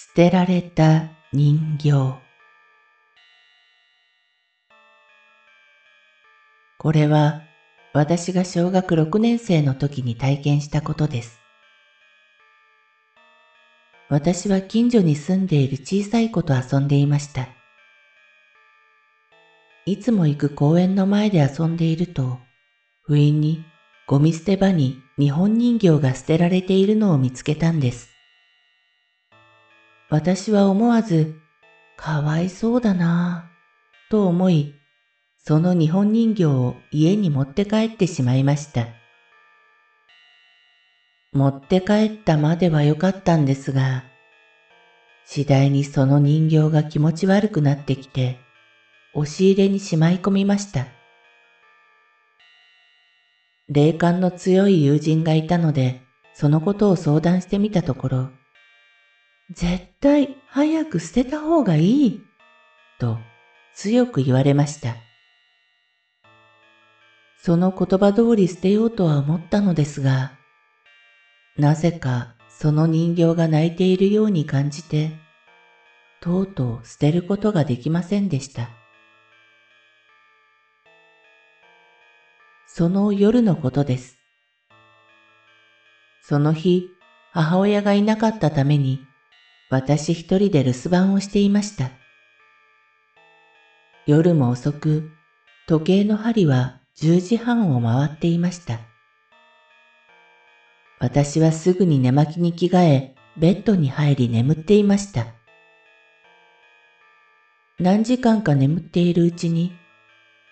捨てられた人形これは私が小学6年生の時に体験したことです。私は近所に住んでいる小さい子と遊んでいました。いつも行く公園の前で遊んでいると、不意にゴミ捨て場に日本人形が捨てられているのを見つけたんです。私は思わず、かわいそうだなぁ、と思い、その日本人形を家に持って帰ってしまいました。持って帰ったまではよかったんですが、次第にその人形が気持ち悪くなってきて、押し入れにしまい込みました。霊感の強い友人がいたので、そのことを相談してみたところ、絶対早く捨てた方がいい、と強く言われました。その言葉通り捨てようとは思ったのですが、なぜかその人形が泣いているように感じて、とうとう捨てることができませんでした。その夜のことです。その日、母親がいなかったために、私一人で留守番をしていました。夜も遅く、時計の針は10時半を回っていました。私はすぐに寝巻きに着替え、ベッドに入り眠っていました。何時間か眠っているうちに、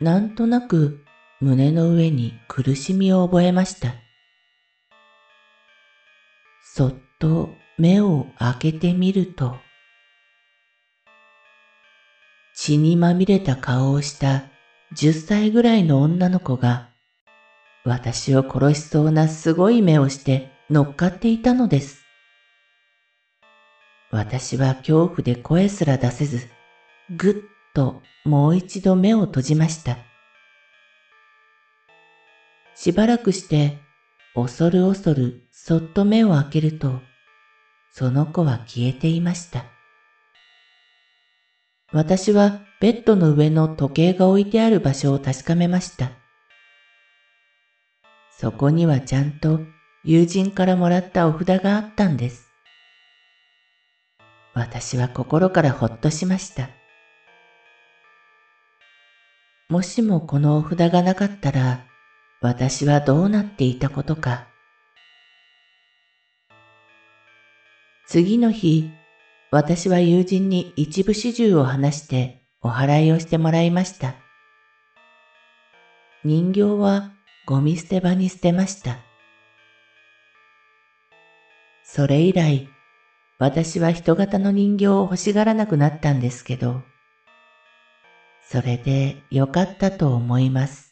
なんとなく胸の上に苦しみを覚えました。そっと目を開けてみると、血にまみれた顔をした10歳ぐらいの女の子が、私を殺しそうなすごい目をして乗っかっていたのです。私は恐怖で声すら出せず、ぐっともう一度目を閉じました。しばらくして、恐る恐るそっと目を開けると、その子は消えていました。私はベッドの上の時計が置いてある場所を確かめました。そこにはちゃんと友人からもらったお札があったんです。私は心からほっとしました。もしもこのお札がなかったら、私はどうなっていたことか。次の日、私は友人に一部始終を話してお祓いをしてもらいました。人形はゴミ捨て場に捨てました。それ以来、私は人型の人形を欲しがらなくなったんですけど、それでよかったと思います。